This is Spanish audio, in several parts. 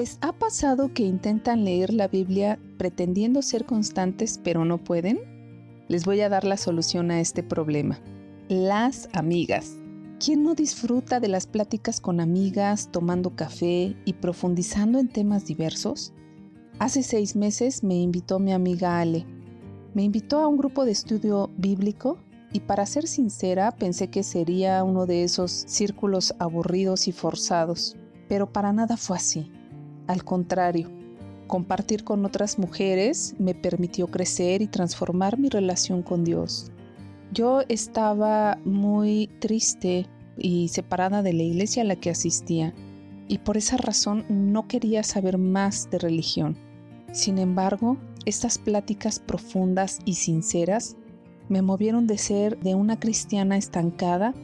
¿Les ha pasado que intentan leer la Biblia pretendiendo ser constantes pero no pueden? Les voy a dar la solución a este problema. Las amigas. ¿Quién no disfruta de las pláticas con amigas, tomando café y profundizando en temas diversos? Hace seis meses me invitó mi amiga Ale. Me invitó a un grupo de estudio bíblico y para ser sincera pensé que sería uno de esos círculos aburridos y forzados, pero para nada fue así. Al contrario, compartir con otras mujeres me permitió crecer y transformar mi relación con Dios. Yo estaba muy triste y separada de la iglesia a la que asistía y por esa razón no quería saber más de religión. Sin embargo, estas pláticas profundas y sinceras me movieron de ser de una cristiana estancada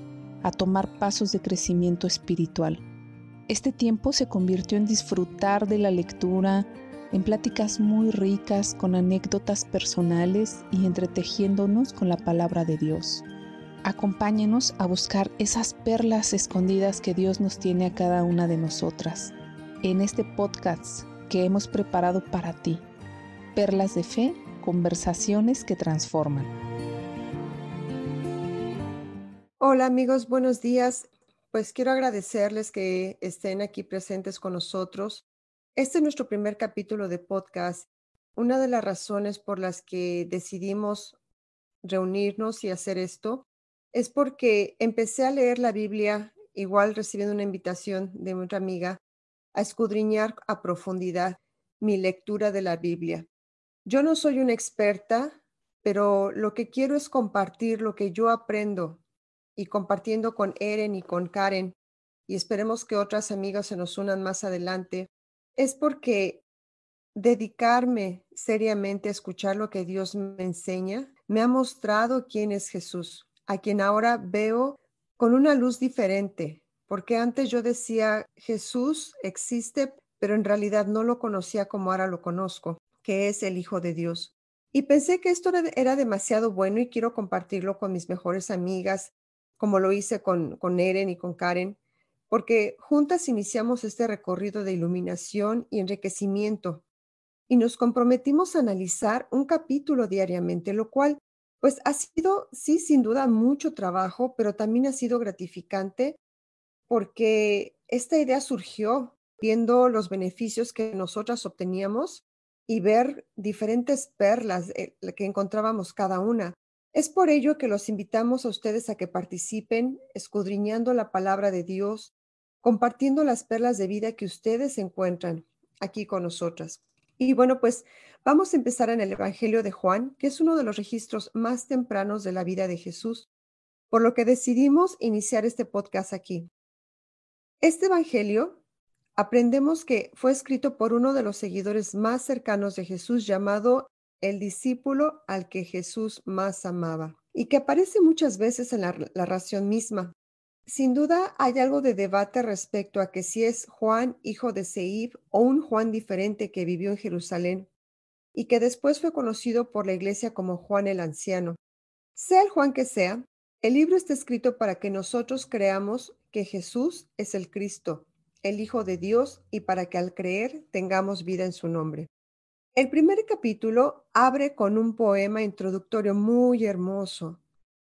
a tomar pasos de crecimiento espiritual. Este tiempo se convirtió en disfrutar de la lectura, en pláticas muy ricas con anécdotas personales y entretejiéndonos con la palabra de Dios. Acompáñenos a buscar esas perlas escondidas que Dios nos tiene a cada una de nosotras en este podcast que hemos preparado para ti. Perlas de fe, conversaciones que transforman. Hola amigos, buenos días. Pues quiero agradecerles que estén aquí presentes con nosotros. Este es nuestro primer capítulo de podcast. Una de las razones por las que decidimos reunirnos y hacer esto es porque empecé a leer la Biblia, igual recibiendo una invitación de otra amiga, a escudriñar a profundidad mi lectura de la Biblia. Yo no soy una experta, pero lo que quiero es compartir lo que yo aprendo y compartiendo con Eren y con Karen, y esperemos que otras amigas se nos unan más adelante, es porque dedicarme seriamente a escuchar lo que Dios me enseña me ha mostrado quién es Jesús, a quien ahora veo con una luz diferente, porque antes yo decía, Jesús existe, pero en realidad no lo conocía como ahora lo conozco, que es el Hijo de Dios. Y pensé que esto era, demasiado bueno y quiero compartirlo con mis mejores amigas, como lo hice con, con Eren y con Karen, porque juntas iniciamos este recorrido de iluminación y enriquecimiento y nos comprometimos a analizar un capítulo diariamente, lo cual pues ha sido, sí, sin duda, mucho trabajo, pero también ha sido gratificante porque esta idea surgió viendo los beneficios que nosotras obteníamos y ver diferentes perlas eh, que encontrábamos cada una. Es por ello que los invitamos a ustedes a que participen escudriñando la palabra de Dios, compartiendo las perlas de vida que ustedes encuentran aquí con nosotras. Y bueno, pues vamos a empezar en el Evangelio de Juan, que es uno de los registros más tempranos de la vida de Jesús, por lo que decidimos iniciar este podcast aquí. Este Evangelio aprendemos que fue escrito por uno de los seguidores más cercanos de Jesús llamado el discípulo al que Jesús más amaba y que aparece muchas veces en la, ración misma. Sin duda hay algo de debate respecto a que si es Juan, hijo de Seib, o un Juan diferente que vivió en Jerusalén y que después fue conocido por la iglesia como Juan el Anciano. Sea el Juan que sea, el libro está escrito para que nosotros creamos que Jesús es el Cristo, el Hijo de Dios, y para que al creer tengamos vida en su nombre. El primer capítulo abre con un poema introductorio muy hermoso,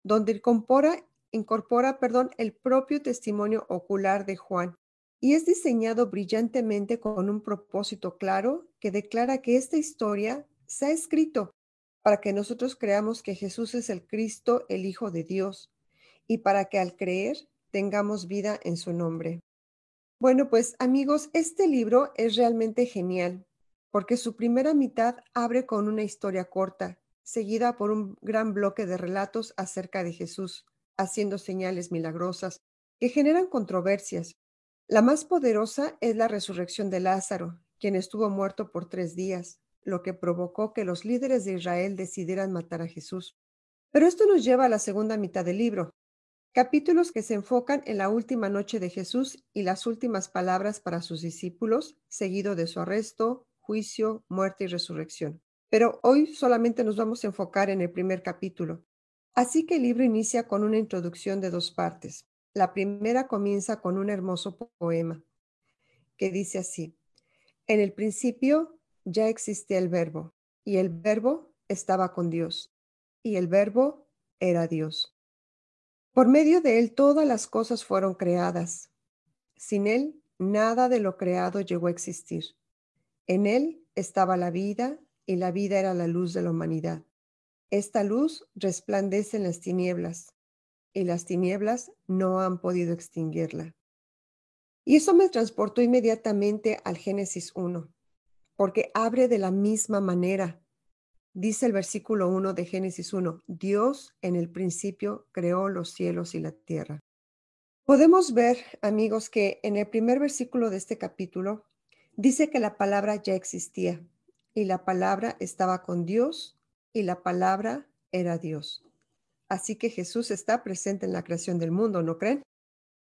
donde incorpora, incorpora perdón, el propio testimonio ocular de Juan y es diseñado brillantemente con un propósito claro que declara que esta historia se ha escrito para que nosotros creamos que Jesús es el Cristo, el Hijo de Dios, y para que al creer tengamos vida en su nombre. Bueno, pues amigos, este libro es realmente genial porque su primera mitad abre con una historia corta, seguida por un gran bloque de relatos acerca de Jesús, haciendo señales milagrosas que generan controversias. La más poderosa es la resurrección de Lázaro, quien estuvo muerto por tres días, lo que provocó que los líderes de Israel decidieran matar a Jesús. Pero esto nos lleva a la segunda mitad del libro, capítulos que se enfocan en la última noche de Jesús y las últimas palabras para sus discípulos, seguido de su arresto, juicio, muerte y resurrección. Pero hoy solamente nos vamos a enfocar en el primer capítulo. Así que el libro inicia con una introducción de dos partes. La primera comienza con un hermoso poema que dice así. En el principio ya existía el verbo, y el verbo estaba con Dios, y el verbo era Dios. Por medio de él todas las cosas fueron creadas. Sin él nada de lo creado llegó a existir. En él estaba la vida, y la vida era la luz de la humanidad. Esta luz resplandece en las tinieblas, y las tinieblas no han podido extinguirla. Y eso me transportó inmediatamente al Génesis 1, porque abre de la misma manera. Dice el versículo 1 de Génesis 1, Dios en el principio creó los cielos y la tierra. Podemos ver, amigos, que en el primer versículo de este capítulo dice que la palabra ya existía y la palabra estaba con Dios y la palabra era Dios. Así que Jesús está presente en la creación del mundo, ¿no creen?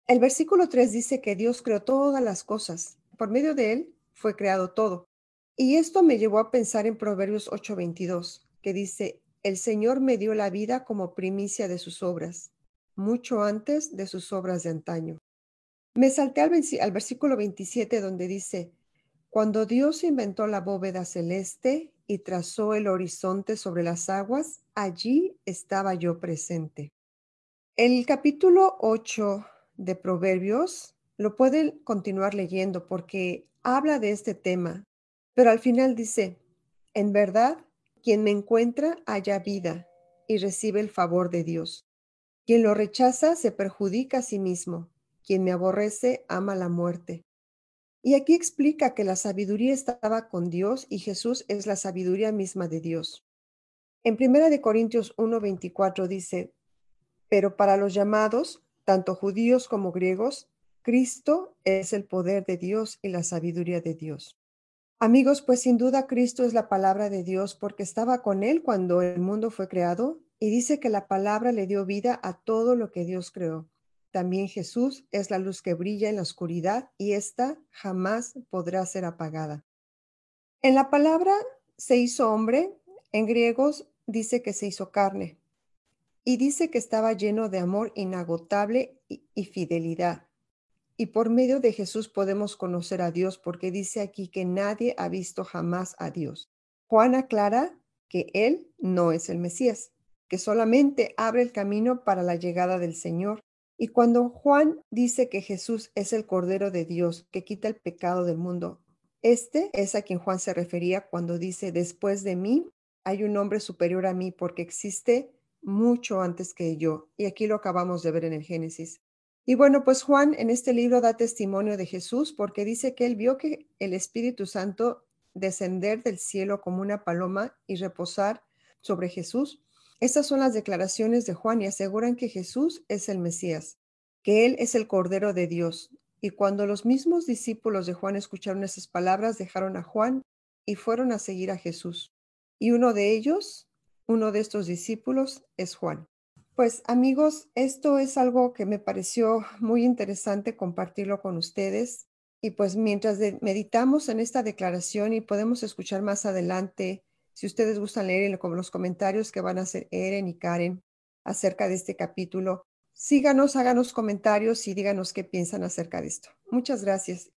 El versículo 3 dice que Dios creó todas las cosas. Por medio de él fue creado todo. Y esto me llevó a pensar en Proverbios 8:22, que dice, el Señor me dio la vida como primicia de sus obras, mucho antes de sus obras de antaño. Me salté al, al versículo 27 donde dice, cuando Dios inventó la bóveda celeste y trazó el horizonte sobre las aguas, allí estaba yo presente. El capítulo 8 de Proverbios lo pueden continuar leyendo porque habla de este tema, pero al final dice, en verdad, quien me encuentra haya vida y recibe el favor de Dios. Quien lo rechaza se perjudica a sí mismo. Quien me aborrece ama la muerte. Y aquí explica que la sabiduría estaba con Dios y Jesús es la sabiduría misma de Dios. En 1 Corintios 1:24 dice, pero para los llamados, tanto judíos como griegos, Cristo es el poder de Dios y la sabiduría de Dios. Amigos, pues sin duda Cristo es la palabra de Dios porque estaba con Él cuando el mundo fue creado y dice que la palabra le dio vida a todo lo que Dios creó. También Jesús es la luz que brilla en la oscuridad y ésta jamás podrá ser apagada. En la palabra se hizo hombre, en griegos dice que se hizo carne y dice que estaba lleno de amor inagotable y, fidelidad. Y por medio de Jesús podemos conocer a Dios porque dice aquí que nadie ha visto jamás a Dios. Juan aclara que Él no es el Mesías, que solamente abre el camino para la llegada del Señor y cuando Juan dice que Jesús es el Cordero de Dios que quita el pecado del mundo, este es a quien Juan se refería cuando dice, después de mí hay un hombre superior a mí porque existe mucho antes que yo. Y aquí lo acabamos de ver en el Génesis. Y bueno, pues Juan en este libro da testimonio de Jesús porque dice que él vio que el Espíritu Santo descender del cielo como una paloma y reposar sobre Jesús. Estas son las declaraciones de Juan y aseguran que Jesús es el Mesías, que Él es el Cordero de Dios. Y cuando los mismos discípulos de Juan escucharon esas palabras, dejaron a Juan y fueron a seguir a Jesús. Y uno de ellos, uno de estos discípulos, es Juan. Pues amigos, esto es algo que me pareció muy interesante compartirlo con ustedes. Y pues mientras meditamos en esta declaración y podemos escuchar más adelante si ustedes gustan leer los comentarios que van a hacer Eren y Karen acerca de este capítulo, síganos, háganos comentarios y díganos qué piensan acerca de esto. Muchas gracias.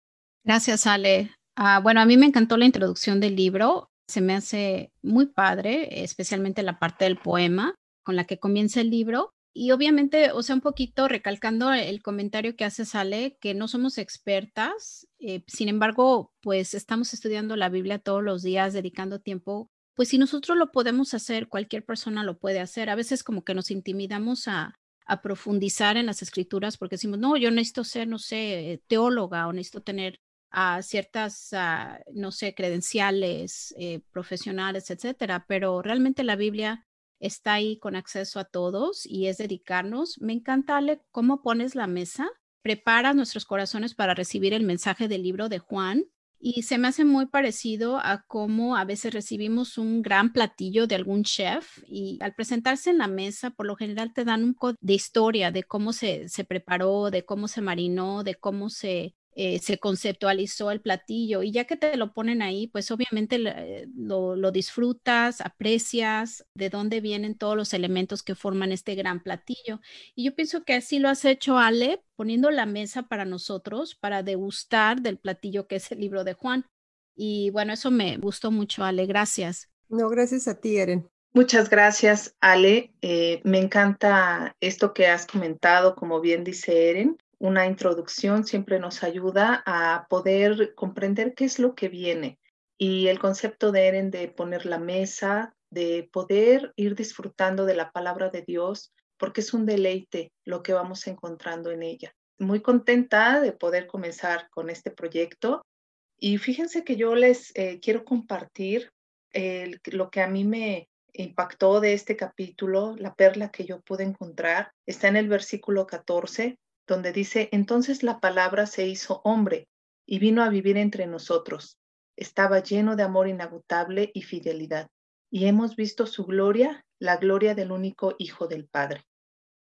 Gracias, Ale. Ah, bueno, a mí me encantó la introducción del libro. Se me hace muy padre, especialmente la parte del poema con la que comienza el libro. Y obviamente, o sea, un poquito recalcando el comentario que hace Sale, que no somos expertas, eh, sin embargo, pues estamos estudiando la Biblia todos los días, dedicando tiempo pues si nosotros lo podemos hacer, cualquier persona lo puede hacer. A veces como que nos intimidamos a, profundizar en las escrituras porque decimos, no, yo necesito ser, no sé, teóloga o necesito tener ah, ciertas, ah, no sé, credenciales eh, profesionales, etcétera, pero realmente la Biblia está ahí con acceso a todos y es dedicarnos. Me encanta, Ale, cómo pones la mesa, preparas nuestros corazones para recibir el mensaje del libro de Juan y se me hace muy parecido a cómo a veces recibimos un gran platillo de algún chef y al presentarse en la mesa, por lo general te dan un código de historia de cómo se, se preparó, de cómo se marinó, de cómo se eh, se conceptualizó el platillo y ya que te lo ponen ahí, pues obviamente eh, lo, lo, disfrutas, aprecias de dónde vienen todos los elementos que forman este gran platillo. Y yo pienso que así lo has hecho, Ale, poniendo la mesa para nosotros, para degustar del platillo que es el libro de Juan. Y bueno, eso me gustó mucho, Ale. Gracias. No, gracias a ti, Eren. Muchas gracias, Ale. Eh, me encanta esto que has comentado, como bien dice Eren. Una introducción siempre nos ayuda a poder comprender qué es lo que viene. Y el concepto de Eren de poner la mesa, de poder ir disfrutando de la palabra de Dios, porque es un deleite lo que vamos encontrando en ella. Muy contenta de poder comenzar con este proyecto. Y fíjense que yo les eh, quiero compartir lo que a mí me impactó de este capítulo, la perla que yo pude encontrar, está en el versículo 14, donde dice, entonces la palabra se hizo hombre y vino a vivir entre nosotros. Estaba lleno de amor inagotable y fidelidad y hemos visto su gloria, la gloria del único Hijo del Padre.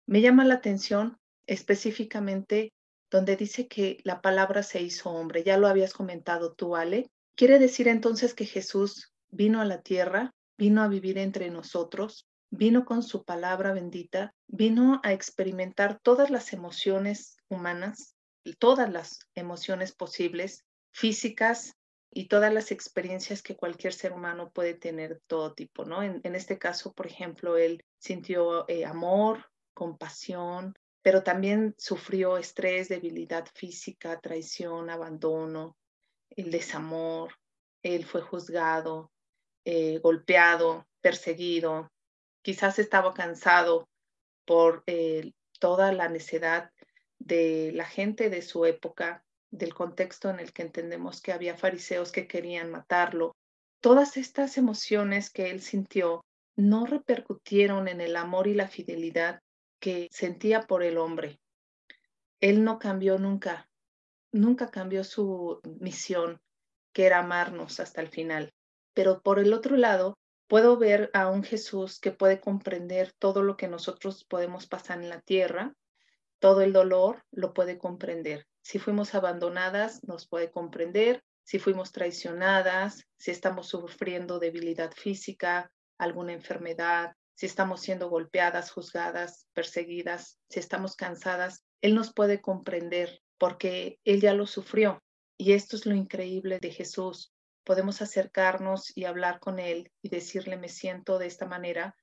Me llama la atención específicamente donde dice que la palabra se hizo hombre. Ya lo habías comentado tú, Ale. Quiere decir entonces que Jesús vino a la tierra, vino a vivir entre nosotros, vino con su palabra bendita, vino a experimentar todas las emociones humanas, todas las emociones posibles, físicas, y todas las experiencias que cualquier ser humano puede tener todo tipo, ¿no? En, este caso, por ejemplo, él sintió eh, amor, compasión, pero también sufrió estrés, debilidad física, traición, abandono, el desamor, él fue juzgado, eh, golpeado, perseguido, quizás estaba cansado por eh, toda la necedad de la gente de su época del contexto en el que entendemos que había fariseos que querían matarlo, todas estas emociones que él sintió no repercutieron en el amor y la fidelidad que sentía por el hombre. Él no cambió nunca, nunca cambió su misión, que era amarnos hasta el final. Pero por el otro lado, puedo ver a un Jesús que puede comprender todo lo que nosotros podemos pasar en la tierra, todo el dolor lo puede comprender. Si fuimos abandonadas, nos puede comprender. Si fuimos traicionadas, si estamos sufriendo debilidad física, alguna enfermedad, si estamos siendo golpeadas, juzgadas, perseguidas, si estamos cansadas, Él nos puede comprender porque Él ya lo sufrió. Y esto es lo increíble de Jesús. Podemos acercarnos y hablar con Él y decirle, me siento de esta manera,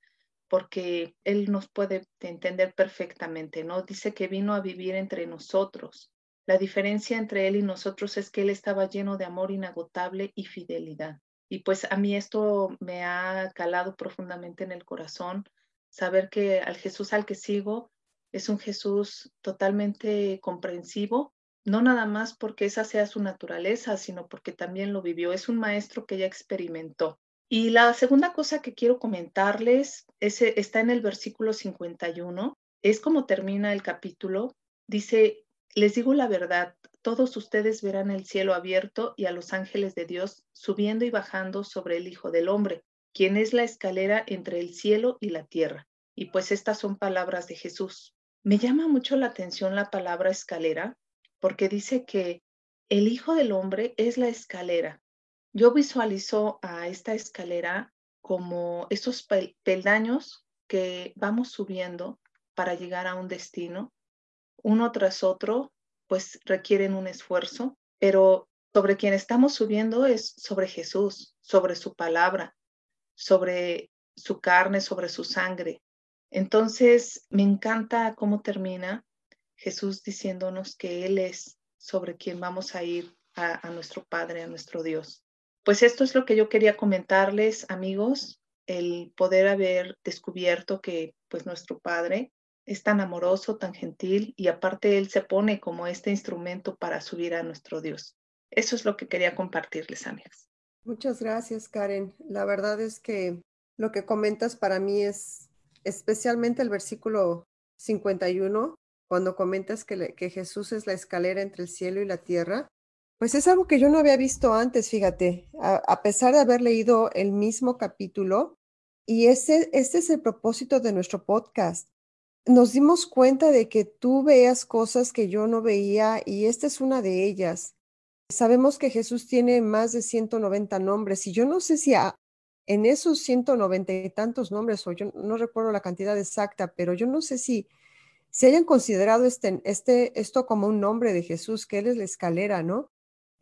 porque Él nos puede entender perfectamente, ¿no? Dice que vino a vivir entre nosotros. La diferencia entre él y nosotros es que él estaba lleno de amor inagotable y fidelidad. Y pues a mí esto me ha calado profundamente en el corazón, saber que al Jesús al que sigo es un Jesús totalmente comprensivo, no nada más porque esa sea su naturaleza, sino porque también lo vivió. Es un maestro que ya experimentó. Y la segunda cosa que quiero comentarles es, está en el versículo 51, es como termina el capítulo. Dice, les digo la verdad, todos ustedes verán el cielo abierto y a los ángeles de Dios subiendo y bajando sobre el Hijo del Hombre, quien es la escalera entre el cielo y la tierra. Y pues estas son palabras de Jesús. Me llama mucho la atención la palabra escalera porque dice que el Hijo del Hombre es la escalera. Yo visualizo a esta escalera como esos peldaños que vamos subiendo para llegar a un destino uno tras otro, pues requieren un esfuerzo, pero sobre quien estamos subiendo es sobre Jesús, sobre su palabra, sobre su carne, sobre su sangre. Entonces, me encanta cómo termina Jesús diciéndonos que Él es sobre quien vamos a ir a, nuestro Padre, a nuestro Dios. Pues esto es lo que yo quería comentarles, amigos, el poder haber descubierto que pues nuestro Padre es tan amoroso, tan gentil y aparte Él se pone como este instrumento para subir a nuestro Dios. Eso es lo que quería compartirles, amigas. Muchas gracias, Karen. La verdad es que lo que comentas para mí es especialmente el versículo 51, cuando comentas que, Jesús es la escalera entre el cielo y la tierra. Pues es algo que yo no había visto antes, fíjate, a, pesar de haber leído el mismo capítulo. Y ese, este es el propósito de nuestro podcast, nos dimos cuenta de que tú veías cosas que yo no veía y esta es una de ellas. Sabemos que Jesús tiene más de 190 nombres y yo no sé si en esos 190 y tantos nombres, o yo no recuerdo la cantidad exacta, pero yo no sé si se hayan considerado este, este, esto como un nombre de Jesús, que Él es la escalera, ¿no?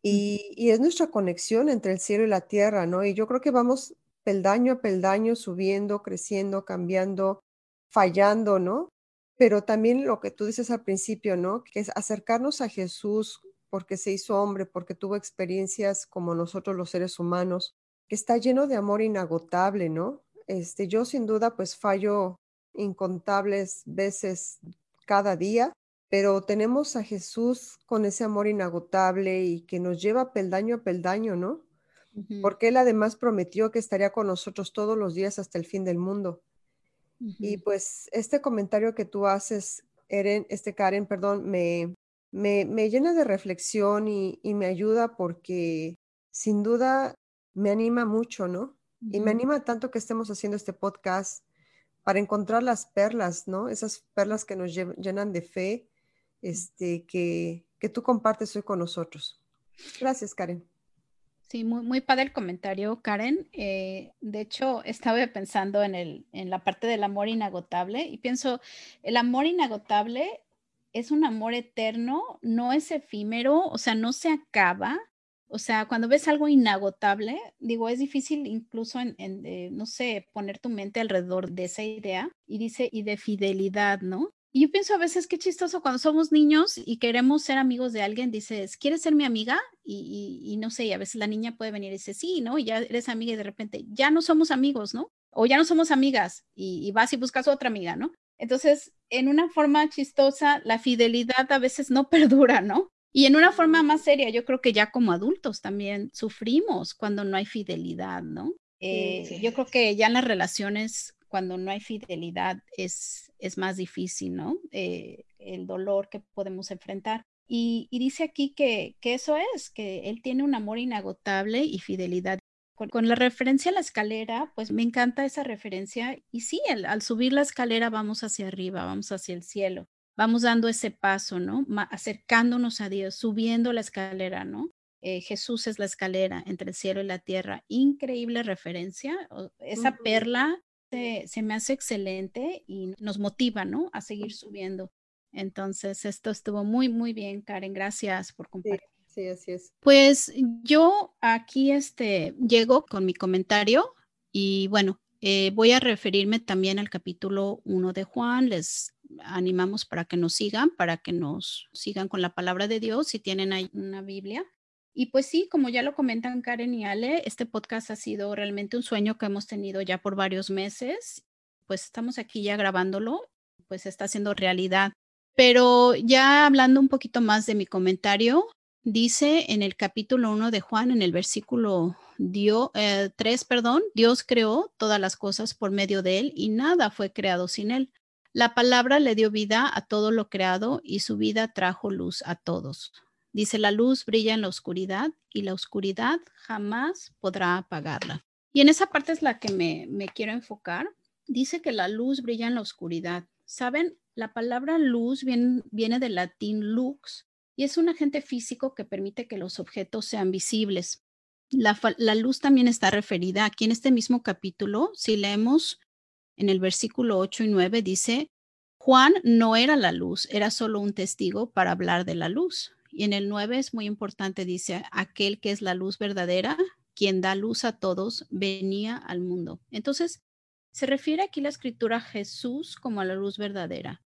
y, y, es nuestra conexión entre el cielo y la tierra, ¿no? Y yo creo que vamos peldaño a peldaño subiendo, creciendo, cambiando, fallando, ¿no? Pero también lo que tú dices al principio, ¿no? Que es acercarnos a Jesús porque se hizo hombre, porque tuvo experiencias como nosotros los seres humanos, que está lleno de amor inagotable, ¿no? Este, yo sin duda pues fallo incontables veces cada día, pero tenemos a Jesús con ese amor inagotable y que nos lleva peldaño a peldaño, ¿no? Porque Él además prometió que estaría con nosotros todos los días hasta el fin del mundo. Y pues este comentario que tú haces, Eren, este Karen, perdón, me, me, me llena de reflexión y, y, me ayuda porque sin duda me anima mucho, ¿no? Y me anima tanto que estemos haciendo este podcast para encontrar las perlas, ¿no? Esas perlas que nos llenan de fe, este, que, que tú compartes hoy con nosotros. Gracias, Karen. Sí, muy, muy padre el comentario, Karen. Eh, de hecho, estaba pensando en, el, en la parte del amor inagotable y pienso, el amor inagotable es un amor eterno, no es efímero, o sea, no se acaba. O sea, cuando ves algo inagotable, digo, es difícil incluso en, en no sé, poner tu mente alrededor de esa idea y dice, y de fidelidad, ¿no? Y yo pienso a veces qué chistoso cuando somos niños y queremos ser amigos de alguien, dices, ¿quieres ser mi amiga? Y, y, no sé, y a veces la niña puede venir y dice, sí, ¿no? Y ya eres amiga y de repente ya no somos amigos, ¿no? O ya no somos amigas y, y vas y buscas otra amiga, ¿no? Entonces, en una forma chistosa, la fidelidad a veces no perdura, ¿no? Y en una forma más seria, yo creo que ya como adultos también sufrimos cuando no hay fidelidad, ¿no? Eh, yo creo que ya en las relaciones, cuando no hay fidelidad, es, es más difícil, ¿no? Eh, el dolor que podemos enfrentar. Y, y dice aquí que, que, eso es, que él tiene un amor inagotable y fidelidad. Con, la referencia a la escalera, pues me encanta esa referencia. Y sí, al subir la escalera vamos hacia arriba, vamos hacia el cielo vamos dando ese paso, ¿no? acercándonos a Dios, subiendo la escalera, ¿no? Eh, Jesús es la escalera entre el cielo y la tierra. Increíble referencia. Esa perla se, me hace excelente y nos motiva, ¿no? A seguir subiendo. Entonces, esto estuvo muy, muy bien, Karen. Gracias por compartir. Sí, así es. Pues yo aquí este, llego con mi comentario y bueno, eh, voy a referirme también al capítulo 1 de Juan. Les animamos para que nos sigan, para que nos sigan con la palabra de Dios si tienen ahí una Biblia. Y pues sí, como ya lo comentan Karen y Ale, este podcast ha sido realmente un sueño que hemos tenido ya por varios meses. Pues estamos aquí ya grabándolo, pues está haciendo realidad. Pero ya hablando un poquito más de mi comentario, dice en el capítulo 1 de Juan, en el versículo Dios, 3, eh, perdón, Dios creó todas las cosas por medio de él y nada fue creado sin él. La palabra le dio vida a todo lo creado y su vida trajo luz a todos. Dice, la luz brilla en la oscuridad y la oscuridad jamás podrá apagarla. Y en esa parte es la que me, quiero enfocar. Dice que la luz brilla en la oscuridad. ¿Saben? La palabra luz viene, viene del latín lux y es un agente físico que permite que los objetos sean visibles. La, la, luz también está referida aquí en este mismo capítulo. Si leemos en el versículo 8 y 9 dice, Juan no era la luz, era solo un testigo para hablar de la luz. Y en el 9 es muy importante, dice, aquel que es la luz verdadera, quien da luz a todos, venía al mundo. Entonces, se refiere aquí la escritura a Jesús como a la luz verdadera.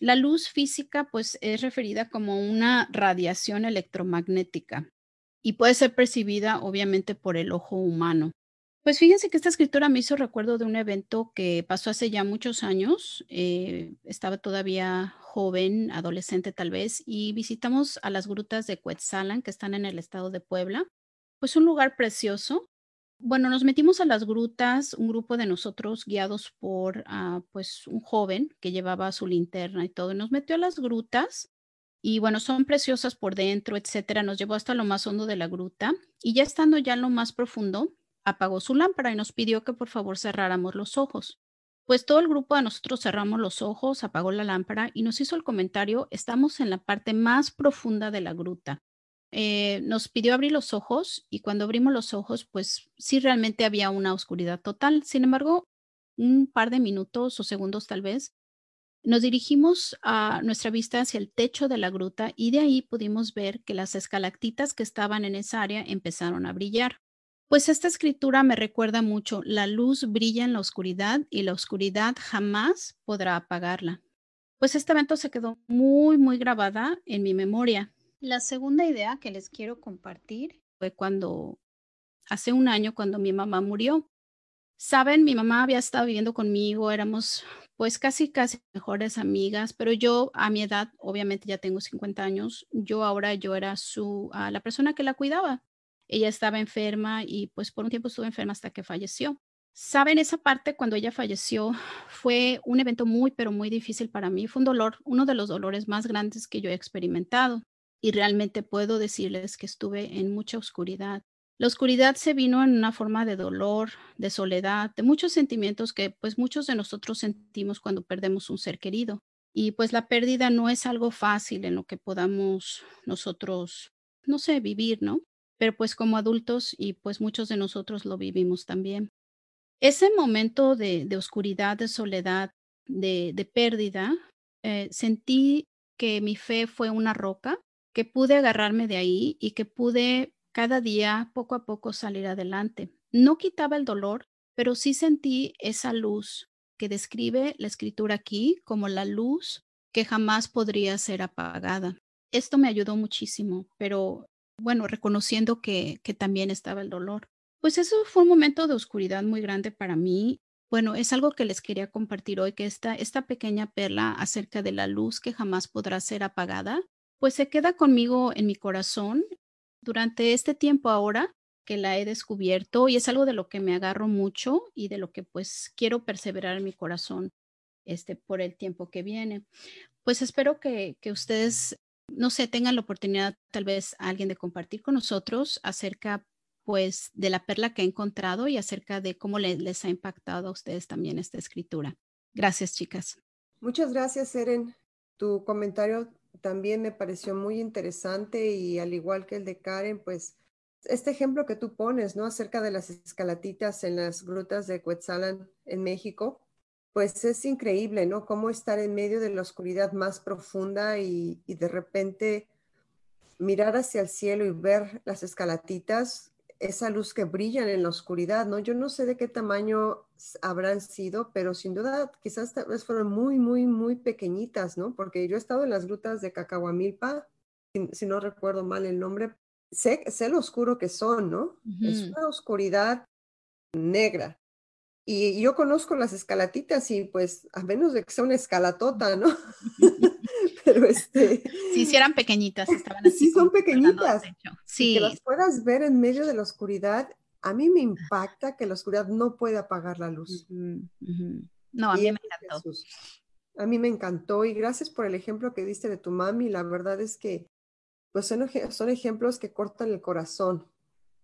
La luz física, pues, es referida como una radiación electromagnética y puede ser percibida, obviamente, por el ojo humano. Pues fíjense que esta escritura me hizo recuerdo de un evento que pasó hace ya muchos años. Eh, estaba todavía joven, adolescente tal vez, y visitamos a las grutas de Cuetzalan, que están en el estado de Puebla. Pues un lugar precioso. Bueno, nos metimos a las grutas, un grupo de nosotros guiados por ah, pues un joven que llevaba su linterna y todo, y nos metió a las grutas. Y bueno, son preciosas por dentro, etcétera. Nos llevó hasta lo más hondo de la gruta. Y ya estando ya en lo más profundo, apagó su lámpara y nos pidió que por favor cerráramos los ojos. Pues todo el grupo de nosotros cerramos los ojos, apagó la lámpara y nos hizo el comentario, estamos en la parte más profunda de la gruta. Eh, nos pidió abrir los ojos y cuando abrimos los ojos, pues sí realmente había una oscuridad total. Sin embargo, un par de minutos o segundos tal vez, Nos dirigimos a nuestra vista hacia el techo de la gruta y de ahí pudimos ver que las escalactitas que estaban en esa área empezaron a brillar. Pues esta escritura me recuerda mucho, la luz brilla en la oscuridad y la oscuridad jamás podrá apagarla. Pues este evento se quedó muy, muy grabada en mi memoria. La segunda idea que les quiero compartir fue cuando, hace un año, cuando mi mamá murió. Saben, mi mamá había estado viviendo conmigo, éramos pues casi, casi mejores amigas, pero yo a mi edad, obviamente ya tengo 50 años, yo ahora yo era su, a la persona que la cuidaba. Ella estaba enferma y pues por un tiempo estuvo enferma hasta que falleció. Saben, esa parte cuando ella falleció fue un evento muy, pero muy difícil para mí. Fue un dolor, uno de los dolores más grandes que yo he experimentado. Y realmente puedo decirles que estuve en mucha oscuridad. La oscuridad se vino en una forma de dolor, de soledad, de muchos sentimientos que pues muchos de nosotros sentimos cuando perdemos un ser querido. Y pues la pérdida no es algo fácil en lo que podamos nosotros, no sé, vivir, ¿no? Pero pues como adultos y pues muchos de nosotros lo vivimos también. Ese momento de, oscuridad, de soledad, de, pérdida, eh, sentí que mi fe fue una roca, que pude agarrarme de ahí y que pude cada día poco a poco salir adelante. No quitaba el dolor, pero sí sentí esa luz que describe la escritura aquí como la luz que jamás podría ser apagada. Esto me ayudó muchísimo, pero bueno, reconociendo que, que también estaba el dolor. Pues eso fue un momento de oscuridad muy grande para mí. Bueno, es algo que les quería compartir hoy, que esta, esta pequeña perla acerca de la luz que jamás podrá ser apagada, pues se queda conmigo en mi corazón durante este tiempo ahora que la he descubierto y es algo de lo que me agarro mucho y de lo que pues quiero perseverar en mi corazón este, por el tiempo que viene. Pues espero que, que ustedes, no sé, tengan la oportunidad tal vez alguien de compartir con nosotros acerca pues de la perla que he encontrado y acerca de cómo les ha impactado a ustedes también esta escritura. Gracias, chicas. Muchas gracias, Eren. Tu comentario también me pareció muy interesante y al igual que el de Karen, pues este ejemplo que tú pones, ¿no? Acerca de las escalatitas en las grutas de Cuetzalan en México, pues es increíble, ¿no? Cómo estar en medio de la oscuridad más profunda y, y de repente mirar hacia el cielo y ver las escalatitas esa luz que brilla en la oscuridad, ¿no? Yo no sé de qué tamaño habrán sido, pero sin duda quizás fueron muy, muy, muy pequeñitas, ¿no? Porque yo he estado en las grutas de Cacahuamilpa, si, no recuerdo mal el nombre, sé, sé lo oscuro que son, ¿no? Es una oscuridad negra. Y yo conozco las escalatitas y pues a menos de que sea una escalatota, ¿no? pero este... Si hicieran pequeñitas, estaban así. Sí, son pequeñitas. Sí. que las puedas ver en medio de la oscuridad, a mí me impacta que la oscuridad no puede apagar la luz. No, a mí me encantó. A mí me encantó y gracias por el ejemplo que diste de tu mami. La verdad es que pues son, son ejemplos que cortan el corazón.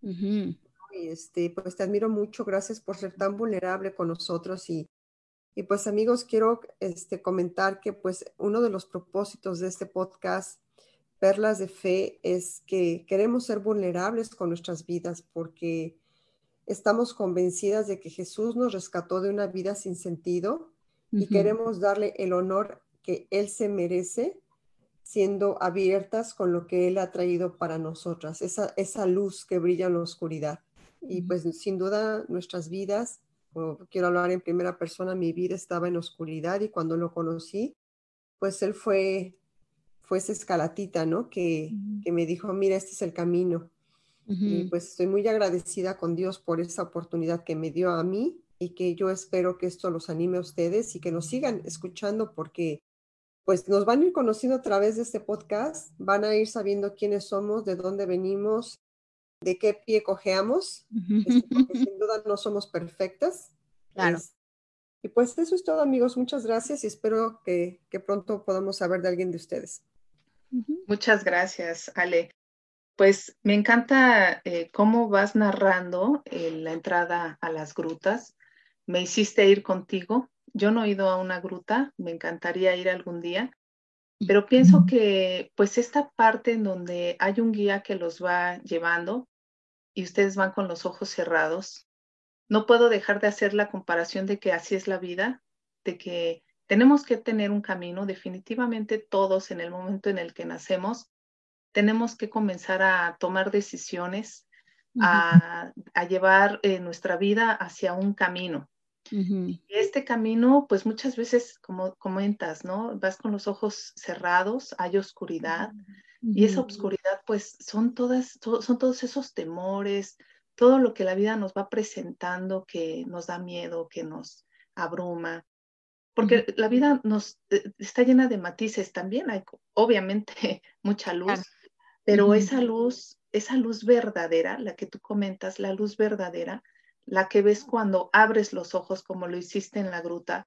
Y este, pues te admiro mucho. Gracias por ser tan vulnerable con nosotros y y pues amigos, quiero este, comentar que pues uno de los propósitos de este podcast, Perlas de Fe, es que queremos ser vulnerables con nuestras vidas porque estamos convencidas de que Jesús nos rescató de una vida sin sentido y queremos darle el honor que Él se merece siendo abiertas con lo que Él ha traído para nosotras, esa, esa luz que brilla en la oscuridad. Y pues sin duda nuestras vidas quiero hablar en primera persona, mi vida estaba en oscuridad y cuando lo conocí, pues él fue, fue esa escalatita, ¿no? Que, que me dijo, mira, este es el camino. Y pues estoy muy agradecida con Dios por esa oportunidad que me dio a mí y que yo espero que esto los anime a ustedes y que nos sigan escuchando porque pues nos van a ir conociendo a través de este podcast, van a ir sabiendo quiénes somos, de dónde venimos de qué pie cojeamos, este, porque sin duda no somos perfectas. Claro. y pues eso es todo, amigos. Muchas gracias y espero que, pronto podamos saber de alguien de ustedes. Muchas gracias, Ale. Pues me encanta eh, cómo vas narrando eh, la entrada a las grutas. Me hiciste ir contigo. Yo no he ido a una gruta, me encantaría ir algún día, pero pienso que pues esta parte en donde hay un guía que los va llevando, y ustedes van con los ojos cerrados, no puedo dejar de hacer la comparación de que así es la vida, de que tenemos que tener un camino, definitivamente todos en el momento en el que nacemos, tenemos que comenzar a tomar decisiones, a, llevar eh, nuestra vida hacia un camino. Y este camino, pues muchas veces, como comentas, ¿no? Vas con los ojos cerrados, hay oscuridad, y esa oscuridad, pues son todas, son todos esos temores, todo lo que la vida nos va presentando que nos da miedo, que nos abruma. Porque la vida nos eh, está llena de matices también, hay obviamente mucha luz, pero esa luz, esa luz verdadera, la que tú comentas, la luz verdadera, la que ves cuando abres los ojos como lo hiciste en la gruta,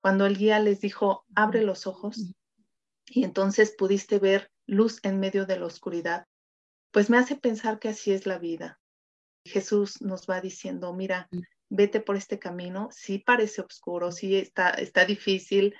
cuando el guía les dijo, abre los ojos, y entonces pudiste ver luz en medio de la oscuridad, pues me hace pensar que así es la vida. Jesús nos va diciendo, mira, vete por este camino, sí parece oscuro, sí está, está difícil,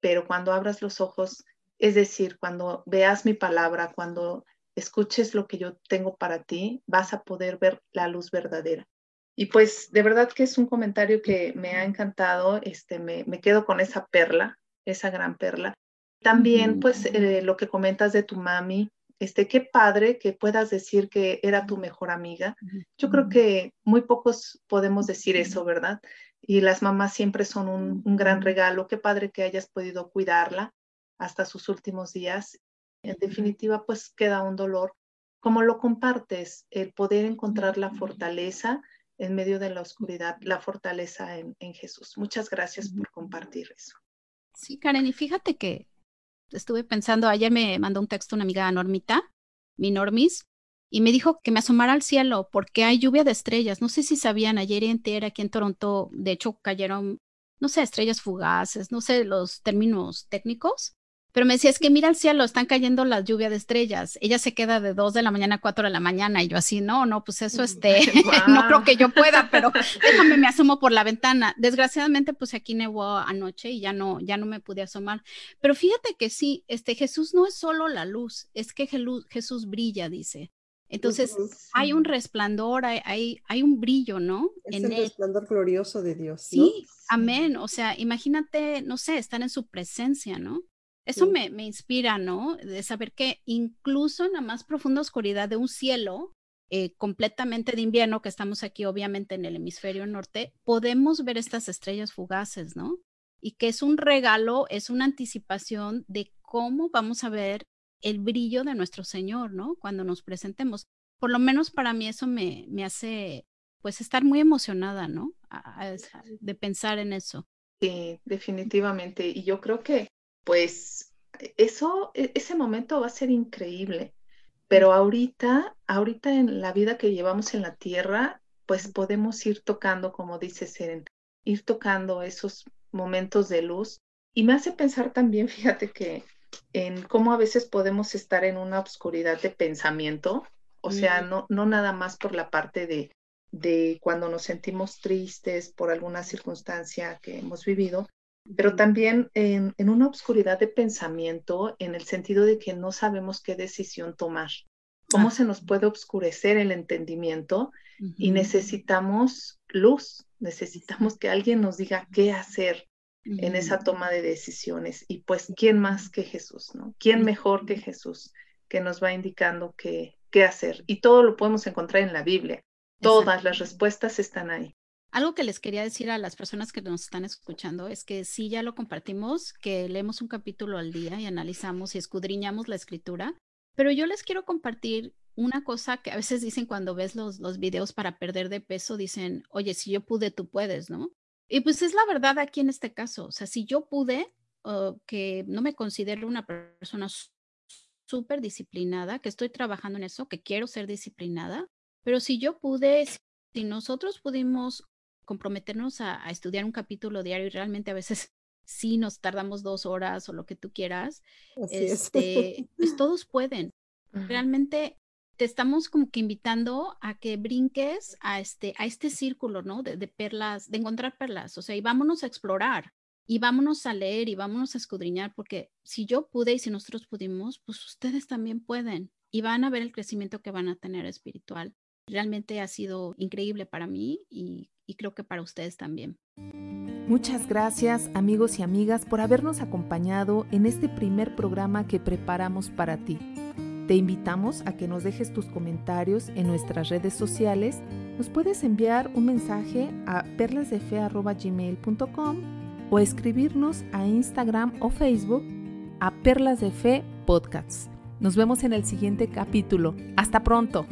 pero cuando abras los ojos, es decir, cuando veas mi palabra, cuando escuches lo que yo tengo para ti, vas a poder ver la luz verdadera. Y pues de verdad que es un comentario que me ha encantado, este, me, me quedo con esa perla, esa gran perla. También pues eh, lo que comentas de tu mami, este, qué padre que puedas decir que era tu mejor amiga. Yo creo que muy pocos podemos decir eso, ¿verdad? Y las mamás siempre son un, un gran regalo. Qué padre que hayas podido cuidarla hasta sus últimos días. En definitiva, pues queda un dolor. Como lo compartes, el poder encontrar la fortaleza en medio de la oscuridad, la fortaleza en, Jesús. Muchas gracias por compartir eso. Sí, Karen, y fíjate que estuve pensando, ayer me mandó un texto una amiga Normita, mi Normis, y me dijo que me asomara al cielo porque hay lluvia de estrellas. No sé si sabían, ayer entera aquí en Toronto, de hecho cayeron, no sé, estrellas fugaces, no sé los términos técnicos, pero me decía, es que mira al cielo, están cayendo las lluvias de estrellas. Ella se queda de 2 de la mañana a 4 de la mañana y yo así, no, no, pues eso este, no creo que yo pueda, pero déjame, me asomo por la ventana. Desgraciadamente, pues aquí nevó anoche y ya no, ya no me pude asomar. Pero fíjate que sí, este Jesús no es solo la luz, es que Jesús brilla, dice. Entonces, hay un resplandor, hay, hay, un brillo, ¿no? Es el resplandor glorioso de Dios. Sí, amén. O sea, imagínate, no sé, estar en su presencia, ¿no? Eso me, me, inspira, ¿no? De saber que incluso en la más profunda oscuridad de un cielo, eh, completamente de invierno, que estamos aquí obviamente en el hemisferio norte, podemos ver estas estrellas fugaces, ¿no? Y que es un regalo, es una anticipación de cómo vamos a ver el brillo de nuestro Señor, ¿no? Cuando nos presentemos. Por lo menos para mí eso me, me hace, pues, estar muy emocionada, ¿no? de pensar en eso. Sí, definitivamente. Y yo creo que pues eso, e, ese momento va a ser increíble. Pero ahorita, ahorita en la vida que llevamos en la tierra, pues podemos ir tocando, como dice Seren, ir tocando esos momentos de luz. Y me hace pensar también, fíjate que en cómo a veces podemos estar en una oscuridad de pensamiento, o sea, no, no nada más por la parte de, de cuando nos sentimos tristes por alguna circunstancia que hemos vivido, pero también en, una obscuridad de pensamiento en el sentido de que no sabemos qué decisión tomar, cómo se nos puede obscurecer el entendimiento y necesitamos luz, necesitamos que alguien nos diga qué hacer en esa toma de decisiones. Y pues, ¿quién más que Jesús? ¿no? ¿Quién mejor que Jesús que nos va indicando qué, qué hacer? Y todo lo podemos encontrar en la Biblia. Todas las respuestas están ahí. Algo que les quería decir a las personas que nos están escuchando es que sí ya lo compartimos, que leemos un capítulo al día y analizamos y escudriñamos la escritura, pero yo les quiero compartir una cosa que a veces dicen cuando ves los, los videos para perder de peso, dicen, oye, si yo pude, tú puedes, ¿no? Y pues es la verdad aquí en este caso, o sea, si yo pude, que no me considero una persona súper disciplinada, que estoy trabajando en eso, que quiero ser disciplinada, pero si yo pude, si nosotros pudimos comprometernos a, estudiar un capítulo diario y realmente a veces sí nos tardamos dos horas o lo que tú quieras, este, pues todos pueden. Realmente te estamos como que invitando a que brinques a este, a este círculo, ¿no? De, de, perlas, de encontrar perlas, o sea, y vámonos a explorar, y vámonos a leer, y vámonos a escudriñar, porque si yo pude y si nosotros pudimos, pues ustedes también pueden, y van a ver el crecimiento que van a tener espiritual. Realmente ha sido increíble para mí y y creo que para ustedes también. Muchas gracias amigos y amigas por habernos acompañado en este primer programa que preparamos para ti. Te invitamos a que nos dejes tus comentarios en nuestras redes sociales. Nos puedes enviar un mensaje a perlasdefe.gmail.com o escribirnos a Instagram o Facebook a Perlas de Fe Podcasts. Nos vemos en el siguiente capítulo. Hasta pronto.